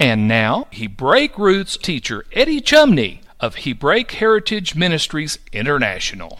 And now, Hebraic roots teacher Eddie Chumney of Hebraic Heritage Ministries International.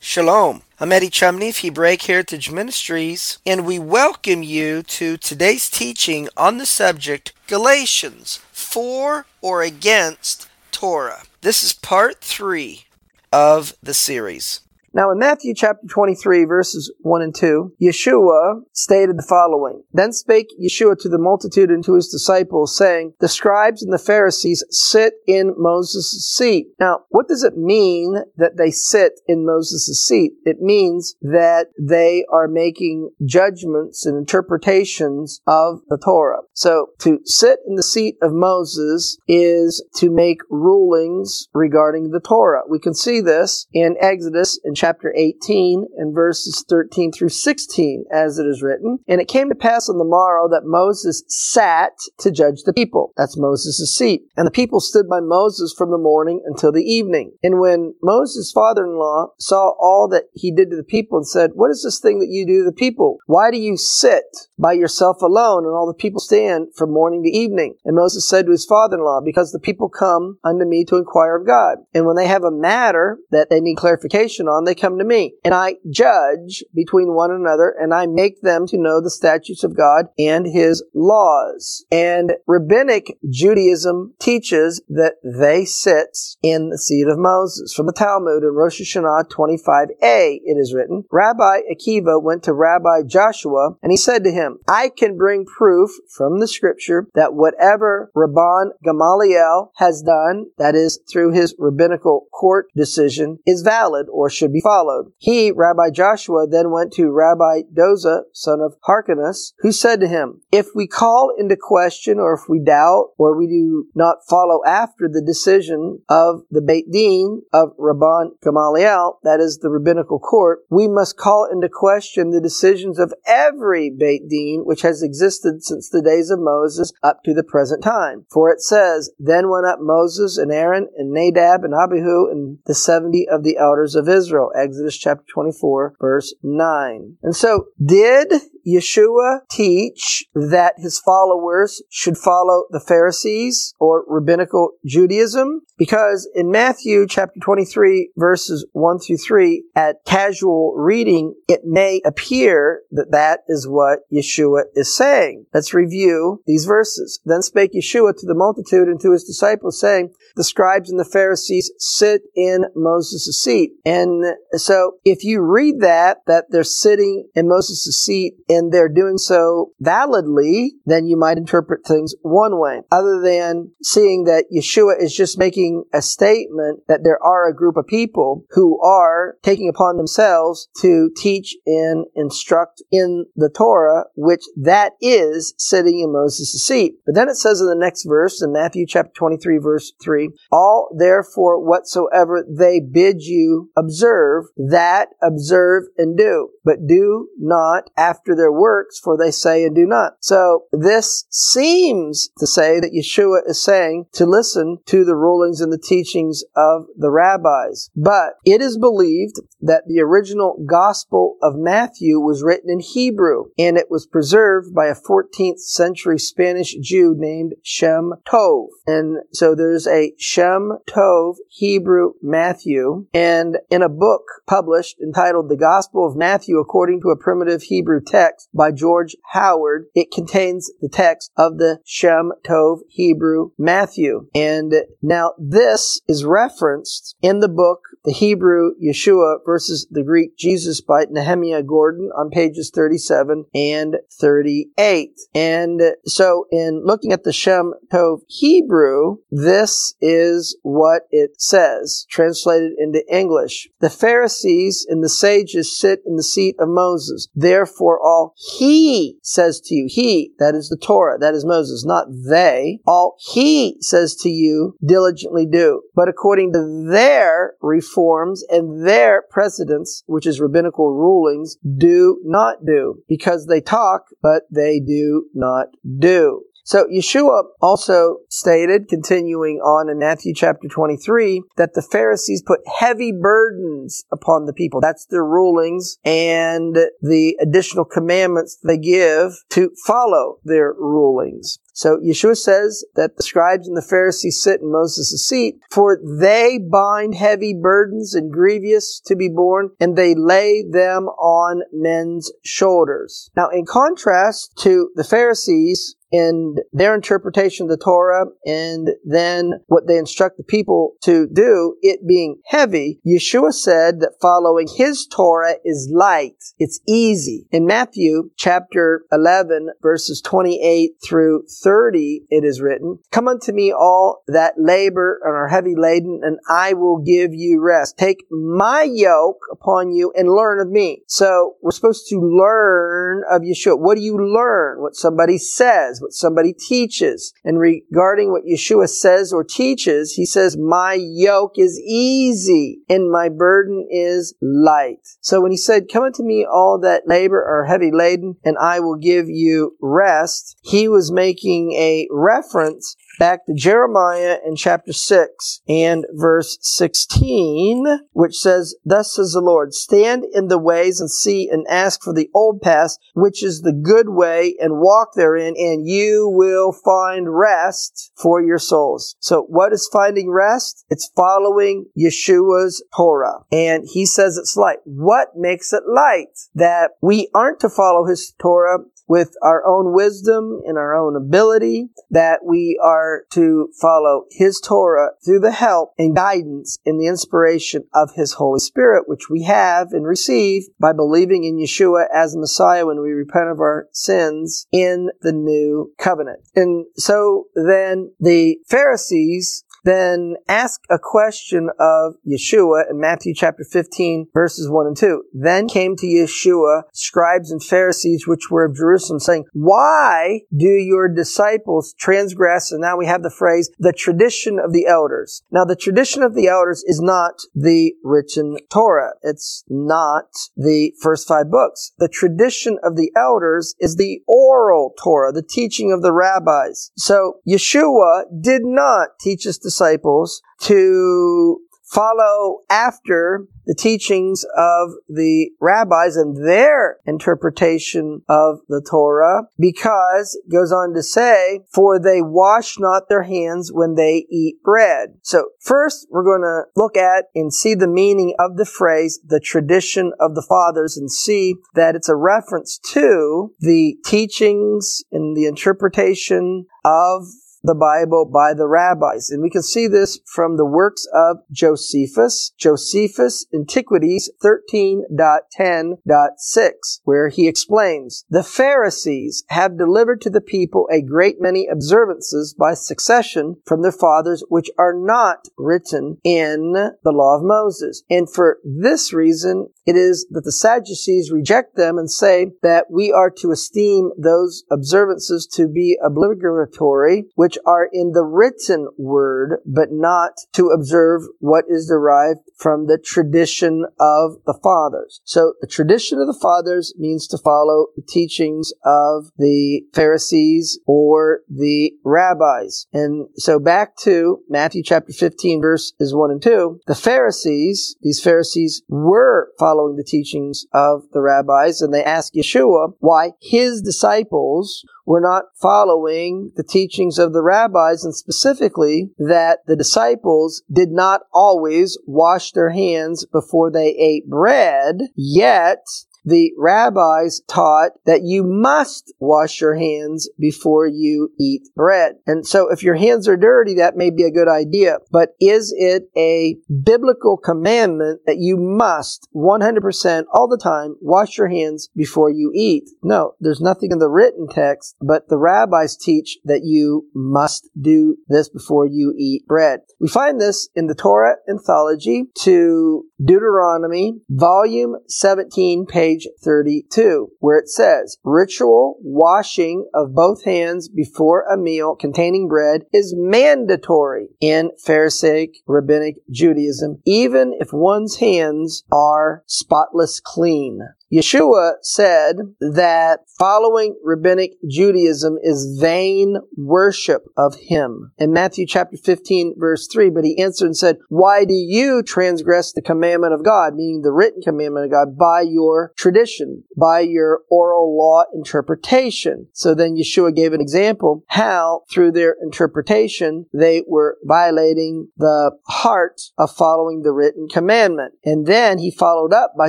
Shalom. I'm Eddie Chumney of Hebraic Heritage Ministries, and we welcome you to today's teaching on the subject Galatians for or against Torah. This is part three of the series. Now, in Matthew chapter 23, verses 1 and 2, Yeshua stated the following Then spake Yeshua to the multitude and to his disciples, saying, The scribes and the Pharisees sit in Moses' seat. Now, what does it mean that they sit in Moses' seat? It means that they are making judgments and interpretations of the Torah. So, to sit in the seat of Moses is to make rulings regarding the Torah. We can see this in Exodus in chapter chapter 18 and verses 13 through 16, as it is written. And it came to pass on the morrow that Moses sat to judge the people. That's Moses' seat. And the people stood by Moses from the morning until the evening. And when Moses' father-in-law saw all that he did to the people and said, What is this thing that you do to the people? Why do you sit by yourself alone and all the people stand from morning to evening? And Moses said to his father-in-law, Because the people come unto me to inquire of God. And when they have a matter that they need clarification on, they come to me, and I judge between one another, and I make them to know the statutes of God and his laws. And rabbinic Judaism teaches that they sit in the seat of Moses. From the Talmud in Rosh Hashanah 25a, it is written, Rabbi Akiva went to Rabbi Joshua, and he said to him, I can bring proof from the scripture that whatever Rabban Gamaliel has done, that is through his rabbinical court decision, is valid or should be followed. He, Rabbi Joshua, then went to Rabbi Dosa, son of Hyrcanus, who said to him, If we call into question, or if we doubt, or we do not follow after the decision of the Beit Din of Rabban Gamaliel, that is the rabbinical court, we must call into question the decisions of every Beit Din which has existed since the days of Moses up to the present time. For it says, Then went up Moses and Aaron and Nadab and Abihu and the seventy of the elders of Israel. Exodus chapter 24, verse 9. And so, did Yeshua teach that his followers should follow the Pharisees or rabbinical Judaism? Because in Matthew chapter 23 verses 1 through 3, at casual reading, it may appear that that is what Yeshua is saying. Let's review these verses. Then spake Yeshua to the multitude and to his disciples saying, the scribes and the Pharisees sit in Moses' seat. And so if you read that, that they're sitting in Moses' seat and they're doing so validly, then you might interpret things one way. Other than seeing that Yeshua is just making a statement that there are a group of people who are taking upon themselves to teach and instruct in the Torah, which that is sitting in Moses' seat. But then it says in the next verse, in Matthew chapter 23 verse 3, all therefore whatsoever they bid you observe, that observe and do. But do not after their works, for they say and do not. So this seems to say that Yeshua is saying to listen to the rulings and the teachings of the rabbis. But it is believed that the original Gospel of Matthew was written in Hebrew, and it was preserved by a 14th century Spanish Jew named Shem Tov. And so there's a Shem Tov Hebrew Matthew, and in a book published entitled The Gospel of Matthew according to a primitive Hebrew text, text by George Howard. It contains the text of the Shem Tov Hebrew Matthew. And now this is referenced in the book, the Hebrew Yeshua versus the Greek Jesus by Nehemiah Gordon on pages 37 and 38. And so in looking at the Shem Tov Hebrew, this is what it says, translated into English. The Pharisees and the sages sit in the seat of Moses. Therefore, all he says to you, he, that is the Torah, that is Moses, not they, all he says to you, diligently do. But according to their reforms and their precedents, which is rabbinical rulings, do not do. Because they talk, but they do not do. So Yeshua also stated, continuing on in Matthew chapter 23, that the Pharisees put heavy burdens upon the people. That's their rulings and the additional commandments they give to follow their rulings. So Yeshua says that the scribes and the Pharisees sit in Moses' seat, for they bind heavy burdens and grievous to be borne, and they lay them on men's shoulders. Now, in contrast to the Pharisees, in their interpretation of the Torah and then what they instruct the people to do, it being heavy, Yeshua said that following his Torah is light. It's easy. In Matthew chapter 11 verses 28 through 30, it is written, Come unto me all that labor and are heavy laden, and I will give you rest. Take my yoke upon you and learn of me. So we're supposed to learn of Yeshua. What do you learn? What somebody says, what somebody teaches. And regarding what Yeshua says or teaches, he says, my yoke is easy and my burden is light. So when he said, come unto me all that labor are heavy laden and I will give you rest, he was making a reference back to Jeremiah in chapter 6 and verse 16, which says, Thus says the Lord, stand in the ways and see and ask for the old path, which is the good way, and walk therein, and you will find rest for your souls. So what is finding rest? It's following Yeshua's Torah. And he says it's light. What makes it light? That we aren't to follow his Torah with our own wisdom and our own ability, that we are to follow His Torah through the help and guidance and the inspiration of His Holy Spirit, which we have and receive by believing in Yeshua as Messiah when we repent of our sins in the new covenant. And so then the Pharisees then ask a question of Yeshua in Matthew chapter 15 verses 1 and 2. Then came to Yeshua scribes and Pharisees which were of Jerusalem saying, why do your disciples transgress? And now we have the phrase, the tradition of the elders. Now the tradition of the elders is not the written Torah. It's not the first five books. The tradition of the elders is the oral Torah, the teaching of the rabbis. So Yeshua did not teach his disciples to follow after the teachings of the rabbis and their interpretation of the Torah because it goes on to say, for they wash not their hands when they eat bread. So first we're going to look at and see the meaning of the phrase, the tradition of the fathers and see that it's a reference to the teachings and the interpretation of the Bible by the rabbis. And we can see this from the works of Josephus, Josephus Antiquities 13.10.6, where he explains, The Pharisees have delivered to the people a great many observances by succession from their fathers, which are not written in the law of Moses. And for this reason, it is that the Sadducees reject them and say that we are to esteem those observances to be obligatory, which are in the written word, but not to observe what is derived from the tradition of the fathers. So the tradition of the fathers means to follow the teachings of the Pharisees or the rabbis. And so back to Matthew chapter 15 verses 1 and 2, the Pharisees, these Pharisees were following the teachings of the rabbis and they asked Yeshua why his disciples were not following the teachings of the rabbis and specifically that the disciples did not always wash their hands before they ate bread, yet the rabbis taught that you must wash your hands before you eat bread. And so if your hands are dirty, that may be a good idea. But is it a biblical commandment that you must 100% all the time wash your hands before you eat? No, there's nothing in the written text, but the rabbis teach that you must do this before you eat bread. We find this in the Torah anthology to Deuteronomy, volume 17, page 32, where it says, ritual washing of both hands before a meal containing bread is mandatory in Pharisaic rabbinic Judaism, even if one's hands are spotless clean. Yeshua said that following rabbinic Judaism is vain worship of him. In Matthew chapter 15 verse 3, but he answered and said, why do you transgress the commandment of God, meaning the written commandment of God, by your tradition, by your oral law interpretation? So then Yeshua gave an example how through their interpretation they were violating the heart of following the written commandment. And then he followed up by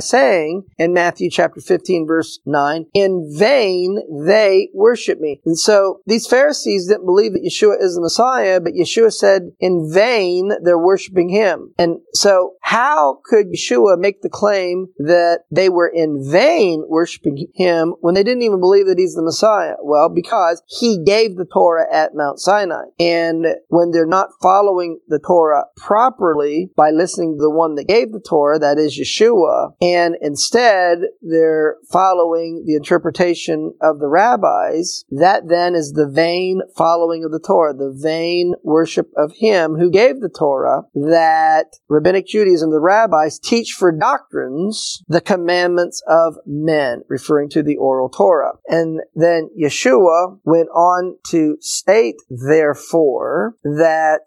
saying in Matthew Matthew chapter 15 verse 9, in vain they worship me. And so these Pharisees didn't believe that Yeshua is the Messiah, but Yeshua said in vain they're worshiping him. And so how could Yeshua make the claim that they were in vain worshiping him when they didn't even believe that he's the Messiah? Well, because he gave the Torah at Mount Sinai. And when they're not following the Torah properly by listening to the one that gave the Torah, that is Yeshua, and instead they're following the interpretation of the rabbis, that then is the vain following of the Torah, the vain worship of Him who gave the Torah that Rabbinic Judaism, the rabbis, teach for doctrines the commandments of men, referring to the oral Torah. And then Yeshua went on to state, therefore, that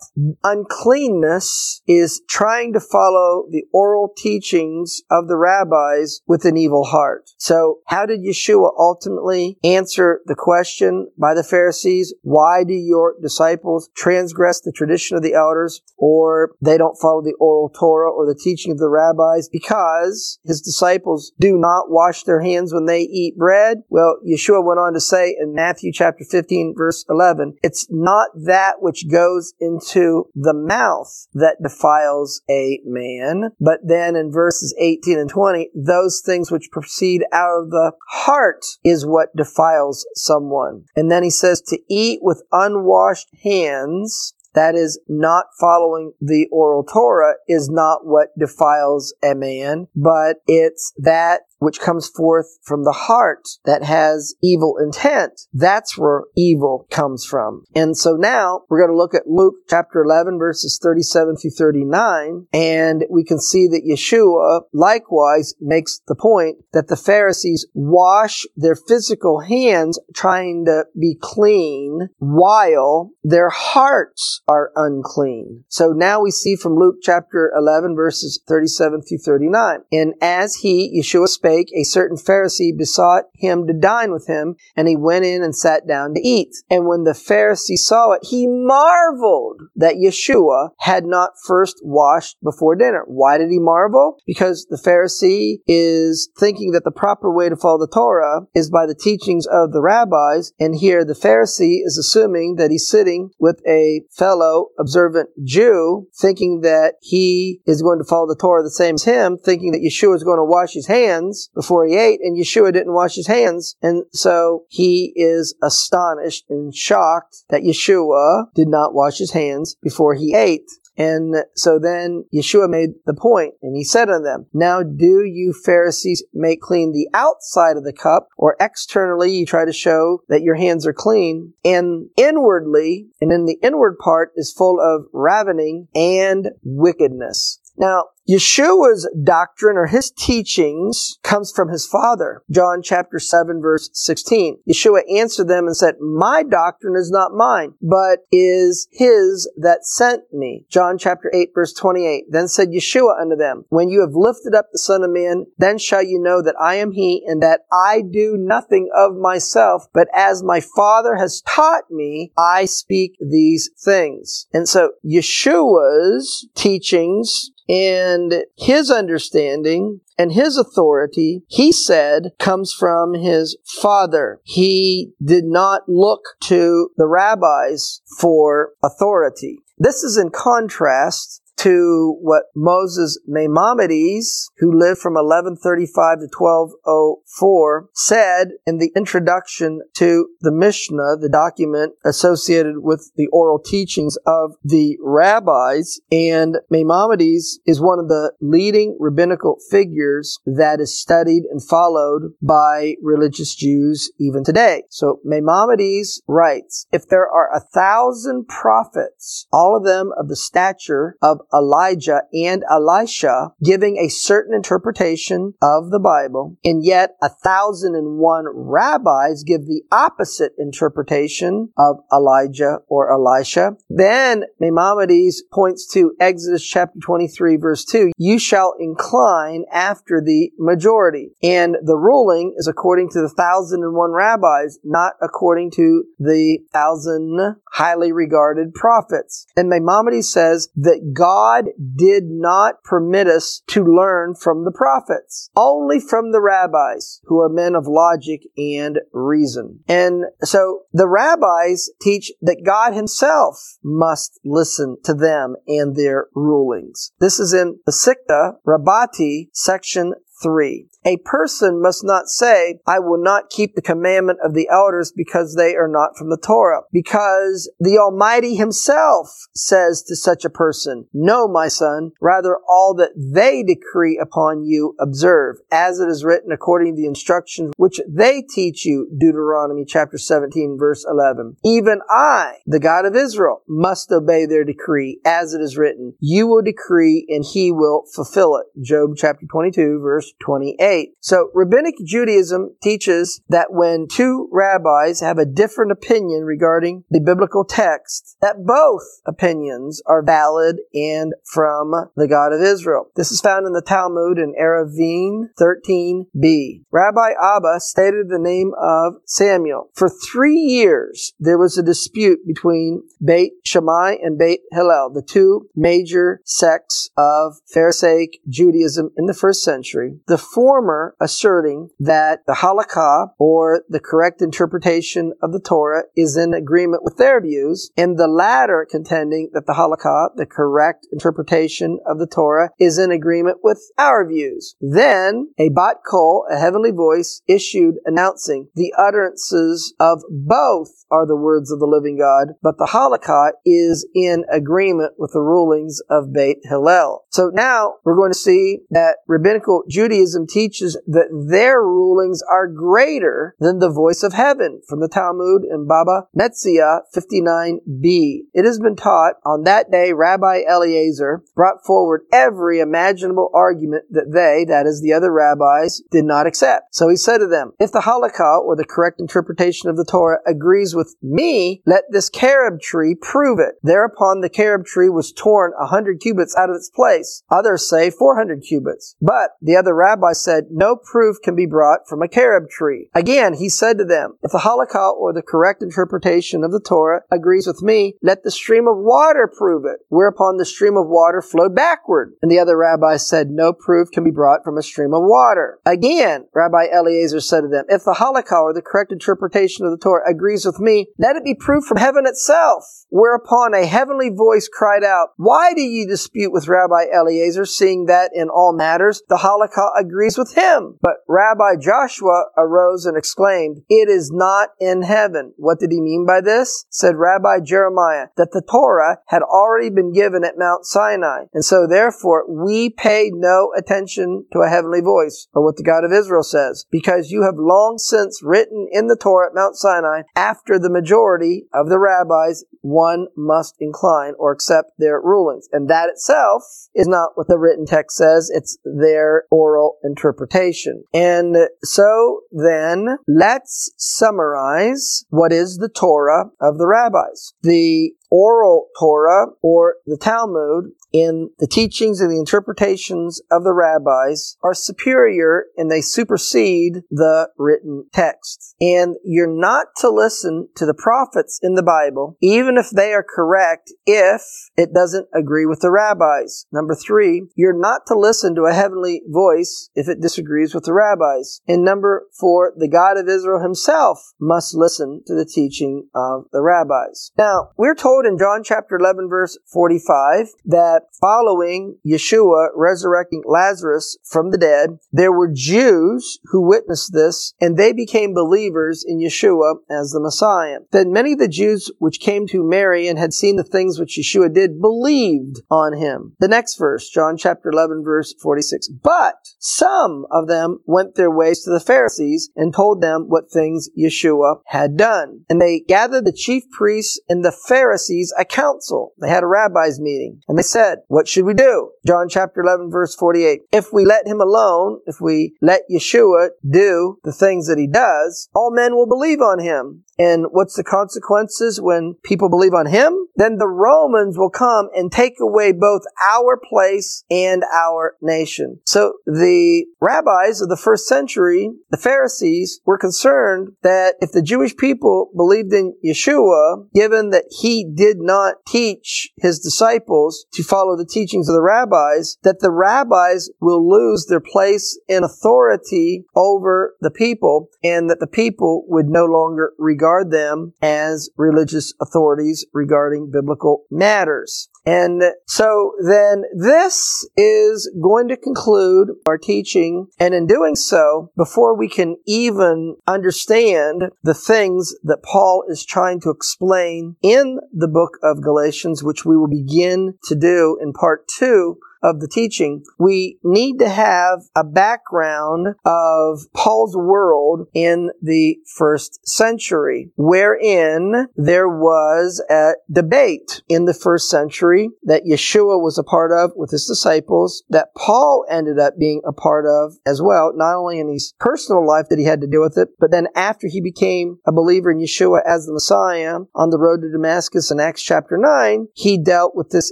uncleanness is trying to follow the oral teachings of the rabbis with an evil heart. So how did Yeshua ultimately answer the question by the Pharisees? Why do your disciples transgress the tradition of the elders or they don't follow the oral Torah or the teaching of the rabbis? Because his disciples do not wash their hands when they eat bread. Well, Yeshua went on to say in Matthew chapter 15 verse 11, it's not that which goes into the mouth that defiles a man, but then in verses 18 and 20, those things which proceed out of the heart is what defiles someone. And then he says to eat with unwashed hands that is not following the oral Torah is not what defiles a man, but it's that which comes forth from the heart that has evil intent. That's where evil comes from. And so now we're going to look at Luke chapter 11 verses 37 through 39 and we can see that Yeshua likewise makes the point that the Pharisees wash their physical hands trying to be clean while their hearts are unclean. So now we see from Luke chapter 11 verses 37 through 39. And as he, Yeshua spake a certain Pharisee besought him to dine with him, and he went in and sat down to eat. And when the Pharisee saw it, he marveled that Yeshua had not first washed before dinner. Why did he marvel? Because the Pharisee is thinking that the proper way to follow the Torah is by the teachings of the rabbis, and here the Pharisee is assuming that he's sitting with a fellow observant Jew, thinking that he is going to follow the Torah the same as him, thinking that Yeshua is going to wash his hands, before he ate, and Yeshua didn't wash his hands. And so he is astonished and shocked that Yeshua did not wash his hands before he ate. And so then Yeshua made the point, and he said unto them, Now do you Pharisees make clean the outside of the cup, or externally you try to show that your hands are clean, and inwardly, and in the inward part is full of ravening and wickedness. Now, Yeshua's doctrine or his teachings comes from his father. John chapter 7 verse 16. Yeshua answered them and said, My doctrine is not mine, but is his that sent me. John chapter 8 verse 28. Then said Yeshua unto them, When you have lifted up the Son of Man, then shall you know that I am he and that I do nothing of myself, but as my father has taught me, I speak these things. And so Yeshua's teachings and And his understanding and his authority, he said, comes from his father. He did not look to the rabbis for authority. This is in contrast to what Moses Maimonides, who lived from 1135 to 1204, said in the introduction to the Mishnah, the document associated with the oral teachings of the rabbis. And Maimonides is one of the leading rabbinical figures that is studied and followed by religious Jews even today. So Maimonides writes, if there are a thousand prophets, all of them of the stature of Elijah and Elisha giving a certain interpretation of the Bible, and yet a thousand and one rabbis give the opposite interpretation of Elijah or Elisha. Then Maimonides points to Exodus chapter 23 verse 2. You shall incline after the majority. And the ruling is according to the thousand and one rabbis, not according to the thousand highly regarded prophets. And Maimonides says that God God did not permit us to learn from the prophets, only from the rabbis, who are men of logic and reason. And so the rabbis teach that God himself must listen to them and their rulings. This is in the Sikta Rabbati, section 3. A person must not say, I will not keep the commandment of the elders because they are not from the Torah. Because the Almighty Himself says to such a person, No, my son, rather all that they decree upon you observe, as it is written according to the instructions which they teach you, Deuteronomy chapter 17 verse 11. Even I, the God of Israel, must obey their decree, as it is written, You will decree and He will fulfill it. Job chapter 22 verse 28. So rabbinic Judaism teaches that when two rabbis have a different opinion regarding the biblical text, that both opinions are valid and from the God of Israel. This is found in the Talmud in Eruvin 13b. Rabbi Abba stated the name of Samuel. For three years, there was a dispute between Beit Shammai and Beit Hillel, the two major sects of Pharisaic Judaism in the first century. The former asserting that the halakha, or the correct interpretation of the Torah, is in agreement with their views, and the latter contending that the halakha, the correct interpretation of the Torah, is in agreement with our views. Then a bat kol, a heavenly voice, issued announcing the utterances of both are the words of the living God, but the halakha is in agreement with the rulings of Beit Hillel. So now we're going to see that rabbinical Judaism teaches teaches that their rulings are greater than the voice of heaven from the Talmud in Baba Metzia 59b. It has been taught on that day Rabbi Eliezer brought forward every imaginable argument that they, that is the other rabbis, did not accept. So he said to them, if the halakha or the correct interpretation of the Torah agrees with me, let this carob tree prove it. Thereupon the carob tree was torn a hundred cubits out of its place. Others say 400 cubits. But the other rabbi said, No proof can be brought from a carob tree. Again, he said to them, If the halakha or the correct interpretation of the Torah agrees with me, let the stream of water prove it. Whereupon the stream of water flowed backward. And the other rabbi said, No proof can be brought from a stream of water. Again, Rabbi Eliezer said to them, If the halakha or the correct interpretation of the Torah agrees with me, let it be proved from heaven itself. Whereupon a heavenly voice cried out, Why do you dispute with Rabbi Eliezer, seeing that in all matters the halakha agrees with him. But Rabbi Joshua arose and exclaimed, It is not in heaven. What did he mean by this? Said Rabbi Jeremiah, that the Torah had already been given at Mount Sinai. And so therefore we pay no attention to a heavenly voice, or what the God of Israel says, because you have long since written in the Torah at Mount Sinai, after the majority of the rabbis, one must incline or accept their rulings. And that itself is not what the written text says, it's their oral interpretation interpretation. And so then let's summarize what is the Torah of the rabbis. The oral Torah or the Talmud in the teachings and the interpretations of the rabbis are superior and they supersede the written text. And you're not to listen to the prophets in the Bible, even if they are correct, if it doesn't agree with the rabbis. Number three, you're not to listen to a heavenly voice if it disagrees with the rabbis. And number four, the God of Israel himself must listen to the teaching of the rabbis. Now, we're told in John chapter 11 verse 45 that following Yeshua resurrecting Lazarus from the dead, there were Jews who witnessed this and they became believers in Yeshua as the Messiah. Then many of the Jews which came to Mary and had seen the things which Yeshua did believed on him. The next verse, John chapter 11 verse 46. But some of them went their ways to the Pharisees and told them what things Yeshua had done. And they gathered the chief priests and the Pharisees a council. They had a rabbi's meeting and they said, what should we do? John chapter 11 verse 48. If we let him alone, if we let Yeshua do the things that he does, all men will believe on him. And what's the consequences when people believe on him? Then the Romans will come and take away both our place and our nation. So the rabbis of the first century, the Pharisees, were concerned that if the Jewish people believed in Yeshua, given that he did not teach his disciples to follow the teachings of the rabbis, that the rabbis will lose their place in authority over the people and that the people would no longer regard them as religious authorities regarding biblical matters. And so then this is going to conclude our teaching. And in doing so, before we can even understand the things that Paul is trying to explain in the book of Galatians, which we will begin to do in part two, of the teaching, we need to have a background of Paul's world in the first century, wherein there was a debate in the first century that Yeshua was a part of with his disciples, that Paul ended up being a part of as well, not only in his personal life that he had to deal with it, but then after he became a believer in Yeshua as the Messiah on the road to Damascus in Acts chapter 9, he dealt with this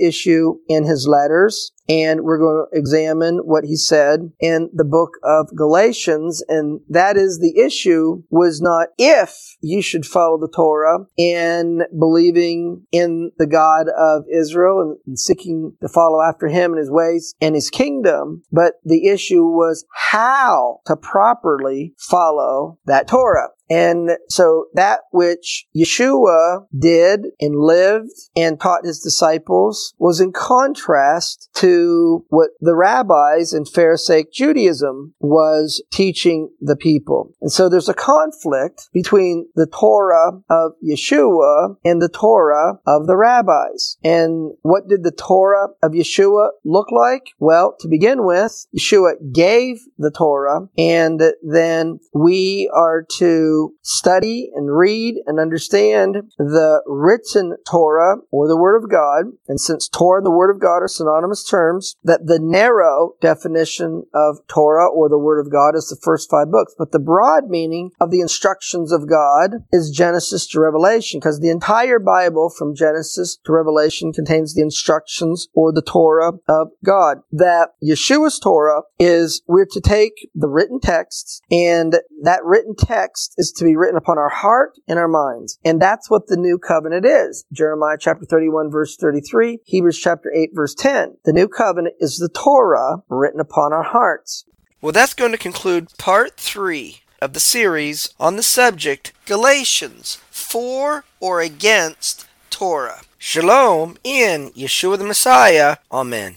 issue in his letters and we're going to examine what he said in the book of Galatians. And that is the issue was not if you should follow the Torah and believing in the God of Israel and seeking to follow after him and his ways and his kingdom, but the issue was how to properly follow that Torah. And so that which Yeshua did and lived and taught his disciples was in contrast to what the rabbis in Pharisaic Judaism was teaching the people. And so there's a conflict between the Torah of Yeshua and the Torah of the rabbis. And what did the Torah of Yeshua look like? Well, to begin with, Yeshua gave the Torah and then we are to study and read and understand the written Torah or the Word of God. And since Torah and the Word of God are synonymous terms, that the narrow definition of Torah or the Word of God is the first five books. But the broad meaning of the instructions of God is Genesis to Revelation because the entire Bible from Genesis to Revelation contains the instructions or the Torah of God. That Yeshua's Torah is we're to take the written texts and that written text is is to be written upon our heart and our minds. And that's what the new covenant is. Jeremiah chapter 31 verse 33, Hebrews chapter 8 verse 10. The new covenant is the Torah written upon our hearts. Well, that's going to conclude part three of the series on the subject Galatians for or against Torah. Shalom in Yeshua the Messiah. Amen.